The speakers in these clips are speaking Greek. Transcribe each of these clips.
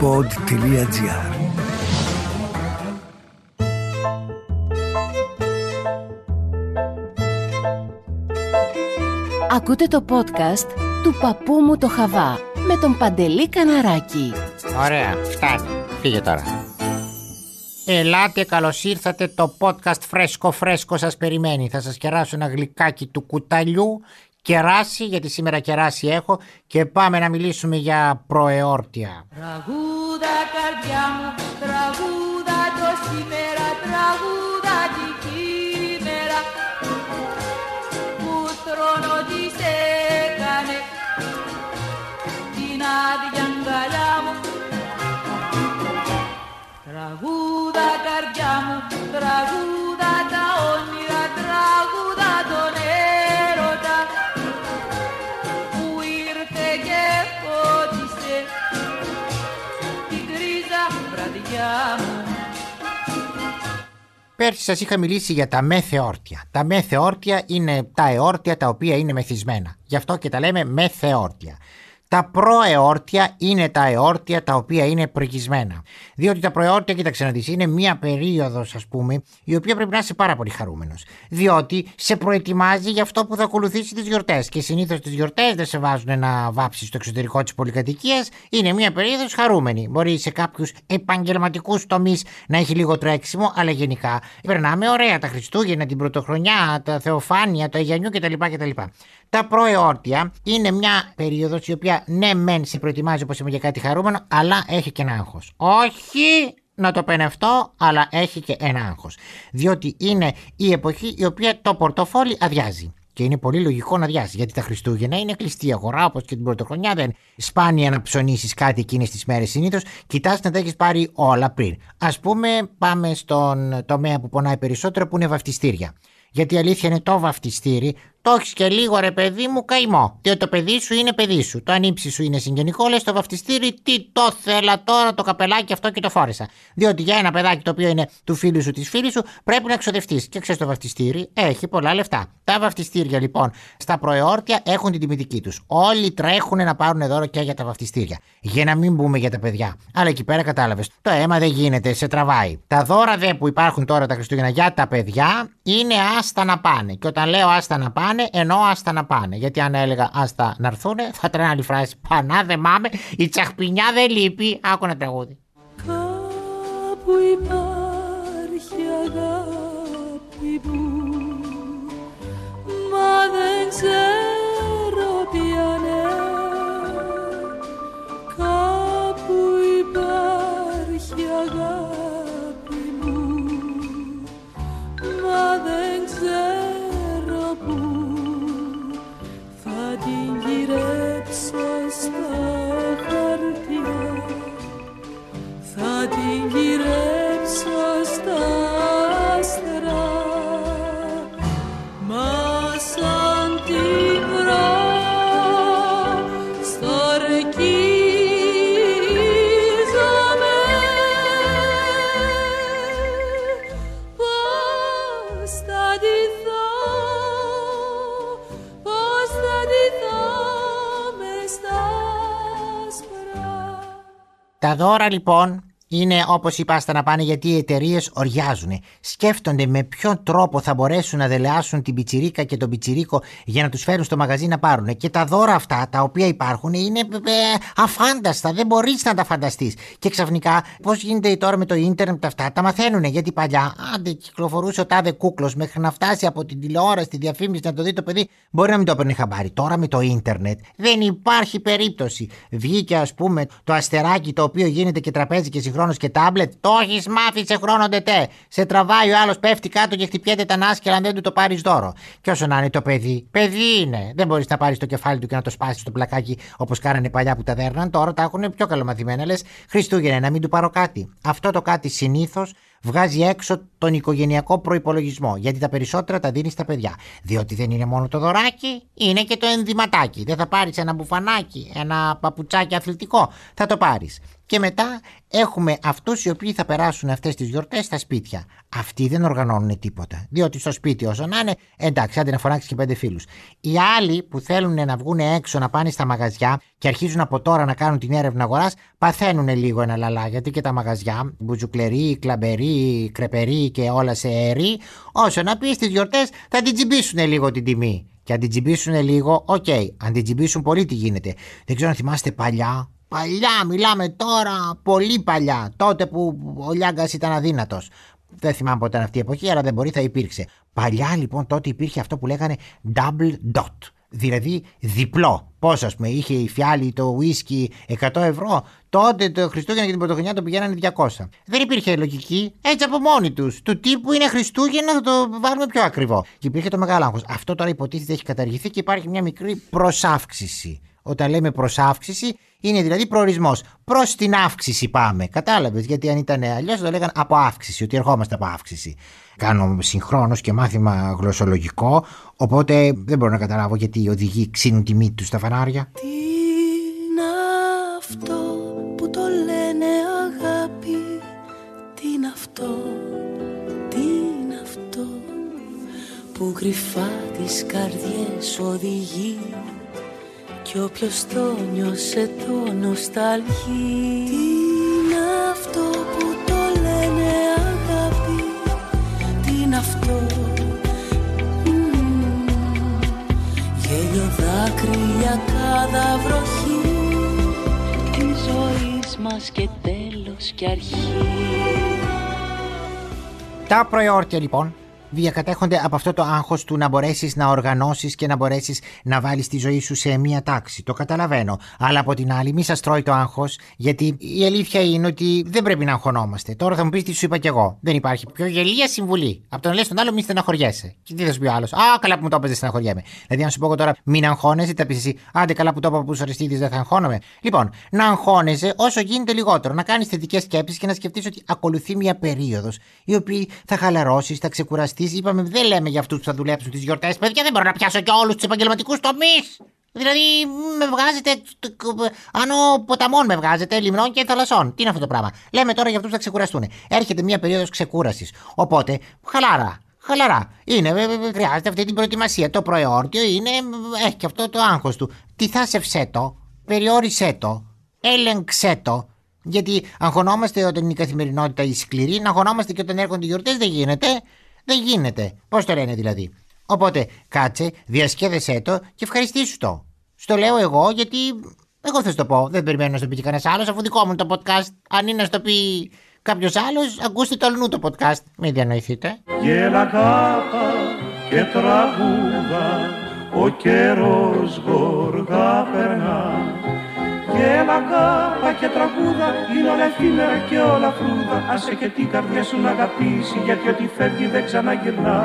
pod.gr Ακούτε το podcast του παππού μου το Χαβά με τον Παντελή Καναράκη. Ωραία, φτάνει. Φύγε τώρα. Ελάτε, καλώς ήρθατε. Το podcast φρέσκο φρέσκο σας περιμένει. Θα σας κεράσω ένα γλυκάκι του κουταλιού. Κεράσι, γιατί σήμερα κεράσι έχω. Και πάμε να μιλήσουμε για προεόρτια. Τραγούδα καρδιά μου, τραγούδα το σήμερα, Πέρσι σας είχα μιλήσει για τα μεθεόρτια. Τα μεθεόρτια είναι τα εόρτια τα οποία είναι μεθυσμένα. Γι' αυτό και τα λέμε μεθεόρτια. Τα προεόρτια είναι τα εόρτια τα οποία είναι προηγισμένα. Διότι τα προεόρτια, κοίταξε να δεις, είναι μία περίοδος ας πούμε, η οποία πρέπει να είσαι πάρα πολύ χαρούμενος. Διότι σε προετοιμάζει για αυτό που θα ακολουθήσει τις γιορτές. Και συνήθως τις γιορτές δεν σε βάζουν να βάψεις στο εξωτερικό της πολυκατοικίας. Είναι μία περίοδος χαρούμενη. Μπορεί σε κάποιους επαγγελματικούς τομείς να έχει λίγο τρέξιμο, αλλά γενικά περνάμε ωραία τα Χριστούγεννα, την Πρωτοχρονιά, τα Θεοφάνεια, το Αγιανιού κτλ. κτλ. Τα προεόρτια είναι μια περίοδος η οποία ναι, μεν σε προετοιμάζει όπως είπαμε για κάτι χαρούμενο, αλλά έχει και ένα άγχος. Όχι να το πενευτώ, αλλά έχει και ένα άγχος. Διότι είναι η εποχή η οποία το πορτοφόλι αδειάζει. Και είναι πολύ λογικό να αδειάσει, γιατί τα Χριστούγεννα είναι κλειστή αγορά, όπως και την Πρωτοχρονιά. Δεν σπάνια να ψωνίσεις κάτι εκείνες τις μέρες συνήθως. Κοιτάς να τα έχεις πάρει όλα πριν. Α πούμε, πάμε στον τομέα που πονάει περισσότερο, που είναι βαφτιστήρια. Γιατί η αλήθεια είναι το βαφτιστήρι, το έχεις και λίγο ρε παιδί μου καημό. Διότι το παιδί σου είναι παιδί σου. Το ανήψι σου είναι συγγενικό, λες το βαφτιστήρι, τι το θέλα τώρα το καπελάκι αυτό και το φόρεσα. Διότι για ένα παιδάκι το οποίο είναι του φίλου σου, της φίλης σου, πρέπει να ξοδευτείς. Και ξέρεις το βαφτιστήρι έχει πολλά λεφτά. Τα βαφτιστήρια λοιπόν στα προεόρτια έχουν την τιμητική τους. Όλοι τρέχουν να πάρουν δώρο και για τα βαφτιστήρια. Για να μην μπούμε για τα παιδιά. Αλλά εκεί πέρα κατάλαβες. Το αίμα δεν γίνεται, σε τραβάει. Τα δώρα δε που υπάρχουν τώρα τα Χριστούγεννα για τα παιδιά είναι άστα να πάνε. Και όταν λέω άστα να πάνε, ενώ άστα να πάνε. Γιατί αν έλεγα άστα να έρθουν, θα τρένα άλλη φράση. Πανά δεν μάμε, η τσαχπινιά δεν λείπει. Άκου ένα τραγούδι. Κάπου υπάρχει αγάπη μου Μα δεν ξέρω Τα δώρα λοιπόν είναι όπως είπα άστα να πάνε γιατί οι εταιρείες οργιάζουν. Σκέφτονται με ποιον τρόπο θα μπορέσουν να δελεάσουν την πιτσιρίκα και τον πιτσιρίκο για να τους φέρουν στο μαγαζί να πάρουν. Και τα δώρα αυτά τα οποία υπάρχουν είναι ε, αφάνταστα. Δεν μπορείς να τα φανταστείς. Και ξαφνικά πώς γίνεται τώρα με το ίντερνετ αυτά τα μαθαίνουν. Γιατί παλιά, άντε κυκλοφορούσε ο τάδε κούκλος μέχρι να φτάσει από την τηλεόραση, τη διαφήμιση να το δει το παιδί, μπορεί να μην το παίρνει χαμπάρι. Τώρα με το ίντερνετ δεν υπάρχει περίπτωση. Βγήκε ας πούμε το αστεράκι το οποίο γίνεται και τραπέζι και συγχρόνως και τάμπλετ. Το έχεις μάθει σε χρόνο ντετέ. Σε τραβάει ο άλλος, πέφτει κάτω και χτυπιέται τ' ανάσκελα αν δεν του το πάρεις δώρο. Και όσο να είναι το παιδί, παιδί είναι. Δεν μπορείς να πάρεις το κεφάλι του και να το σπάσεις στο πλακάκι όπως κάνανε παλιά που τα δέρναν. Τώρα τα έχουν πιο καλομαθημένα. Λες Χριστούγεννα να μην του πάρω κάτι. Αυτό το κάτι συνήθως βγάζει έξω τον οικογενειακό προπολογισμό. Γιατί τα περισσότερα τα δίνεις στα παιδιά. Διότι δεν είναι μόνο το δωράκι, είναι και το ενδυματάκι. Δεν θα πάρεις ένα μπουφανάκι, ένα παπουτσάκι αθλητικό. Θα το πάρεις. Και μετά έχουμε αυτούς οι οποίοι θα περάσουν αυτές τις γιορτές στα σπίτια. Αυτοί δεν οργανώνουν τίποτα. Διότι στο σπίτι, όσο να είναι, εντάξει, άντε να φωνάξεις και πέντε φίλους. Οι άλλοι που θέλουν να βγουν έξω να πάνε στα μαγαζιά και αρχίζουν από τώρα να κάνουν την έρευνα αγοράς, παθαίνουν λίγο ένα λαλά. Γιατί και τα μαγαζιά, μπουζουκλερί, κλαμπερί, κρεπερί και όλα σε -ερί, όσο να πεις στις γιορτές θα την τσιμπήσουν λίγο την τιμή. Και αν την τσιμπήσουν λίγο, OK. Okay. Αν την τσιμπήσουν πολύ, τι γίνεται. Δεν ξέρω αν θυμάστε παλιά. Παλιά, μιλάμε τώρα, πολύ παλιά. Τότε που ο Λιάγκας ήταν αδύνατος. Δεν θυμάμαι πότε ήταν αυτή η εποχή, αλλά δεν μπορεί, θα υπήρξε. Παλιά λοιπόν τότε υπήρχε αυτό που λέγανε double dot. Δηλαδή διπλό. Πώς, ας πούμε, είχε η φιάλη το ουίσκι 100 ευρώ. Τότε το Χριστούγεννα και την Πρωτοχρονιά το πηγαίνανε 200. Δεν υπήρχε λογική. Έτσι από μόνοι τους. Του τύπου είναι Χριστούγεννα, θα το βάλουμε πιο ακριβό. Και υπήρχε το μεγάλο άγχος. Αυτό τώρα υποτίθεται έχει καταργηθεί και υπάρχει μια μικρή προσάυξηση. Όταν λέμε προσάυξηση, είναι δηλαδή προορισμός. Προς την αύξηση πάμε. Κατάλαβες, γιατί αν ήταν αλλιώς θα το λέγανε από αύξηση, ότι ερχόμαστε από αύξηση. Κάνω συγχρόνως και μάθημα γλωσσολογικό, οπότε δεν μπορώ να καταλάβω γιατί οι οδηγοί ξύνουν τη μύτη τους στα φανάρια. Τι είναι αυτό που το λένε αγάπη; Τι είναι αυτό, τι είναι αυτό Που κρυφά τις καρδιές οδηγεί; Κι όποιος το νιώσε το νοσταλγεί. Τι είναι αυτό που το λένε αγάπη; Τι είναι αυτό; Μμμ. Γέλιο δάκρυα cada βροχή. Τη ζωής μας και τέλος και αρχή. Τα προεόρτια λοιπόν διακατέχονται από αυτό το άγχος του να μπορέσεις να οργανώσεις και να μπορέσεις να βάλεις τη ζωή σου σε μία τάξη. Το καταλαβαίνω. Αλλά από την άλλη, μη σας τρώει το άγχος, γιατί η αλήθεια είναι ότι δεν πρέπει να αγχωνόμαστε. Τώρα θα μου πεις τι σου είπα κι εγώ. Δεν υπάρχει πιο γελία συμβουλή. Από το να λες τον άλλο, μη στεναχωριέσαι. Και τι θα σου πει ο άλλος. Α, καλά που μου το έπαιζε, στεναχωριέμαι. Δηλαδή, αν σου πω εγώ τώρα, μην αγχώνεσαι, θα πεις εσύ. Άντε, καλά που το είπα που σου αρεστεί, δεν θα αγχώνομαι. Λοιπόν, να αγχώνεσαι όσο γίνεται λιγότερο. Να κάνεις θετικές σκέψεις και να σκεφτείς ότι ακολουθεί μια περίοδος η οποία θα χαλαρώσεις, θα ξεκουραστείς. Είπαμε, δεν λέμε για αυτούς που θα δουλέψουν τις γιορτές. Παιδιά, δεν μπορώ να πιάσω και όλους τους επαγγελματικούς τομείς. Δηλαδή, με βγάζετε. Άνω ποταμών με βγάζετε, λιμνών και θαλασσών. Τι είναι αυτό το πράγμα; Λέμε τώρα για αυτούς που θα ξεκουραστούν. Έρχεται μια περίοδος ξεκούρασης. Οπότε, χαλάρα. Χαλαρά. Είναι, ε, ε, χρειάζεται αυτή την προετοιμασία. Το προεόρτιο είναι. Έχει και αυτό το άγχος του. Τι θα σε το, περιόρισέ το, έλεγξέ το. Γιατί αγχωνόμαστε όταν είναι η καθημερινότητα η σκληρή, να αγχωνόμαστε και όταν έρχονται οι γιορτές δεν γίνεται. Δεν γίνεται. Πώς το λένε δηλαδή. Οπότε κάτσε, διασκέδεσέ το και ευχαριστήσου το. Στο λέω εγώ γιατί εγώ θα σου το πω. Δεν περιμένω να στο πει και κανένας άλλος, αφού δικό μου είναι το podcast. Αν είναι να στο πει κάποιος άλλος, ακούστε το αλλού το podcast. Μην διανοηθείτε. Γέλα κάπα και τραγούδα ο καιρός γοργά περνά Γέλα κάπα και τραγούδα είναι όλα εφήμερα και όλα φρούδα Άσε και την καρδιά σου να αγαπήσει γιατί ό,τι φεύγει δεν ξαναγυρνά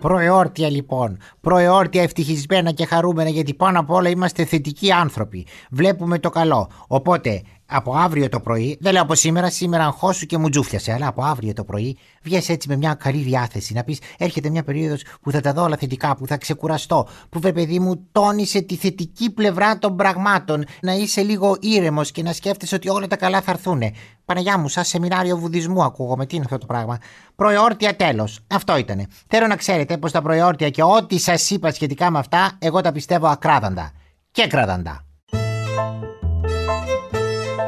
Προεόρτια λοιπόν. Προεόρτια ευτυχισμένα και χαρούμενα γιατί πάνω απ' όλα είμαστε θετικοί άνθρωποι. Βλέπουμε το καλό. Οπότε από αύριο το πρωί, δεν λέω από σήμερα, σήμερα αγχώσου και μου τζούφιασε, αλλά από αύριο το πρωί βγες έτσι με μια καλή διάθεση. Να πεις: Έρχεται μια περίοδος που θα τα δω όλα θετικά, που θα ξεκουραστώ, που βε παιδί μου τόνισε τη θετική πλευρά των πραγμάτων. Να είσαι λίγο ήρεμος και να σκέφτεσαι ότι όλα τα καλά θα έρθουν. Παναγιά μου, σαν σεμινάριο βουδισμού ακούγομαι. Τι είναι αυτό το πράγμα. Προεόρτια τέλος. Αυτό ήταν. Θέλω να ξέρετε πως τα προεόρτια και ό,τι σας είπα σχετικά με αυτά, εγώ τα πιστεύω ακράδαντα. Και κράδαντα.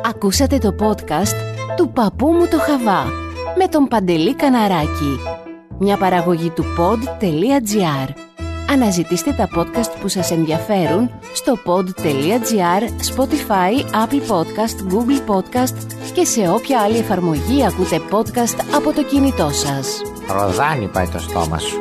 Ακούσατε το podcast του παππού μου το Χαβά με τον Παντελή Καναράκη. Μια παραγωγή του pod.gr. Αναζητήστε τα podcast που σας ενδιαφέρουν στο pod.gr, Spotify, Apple Podcast, Google Podcast και σε όποια άλλη εφαρμογή ακούτε podcast από το κινητό σας. Ροδάνι πάει το στόμα σου.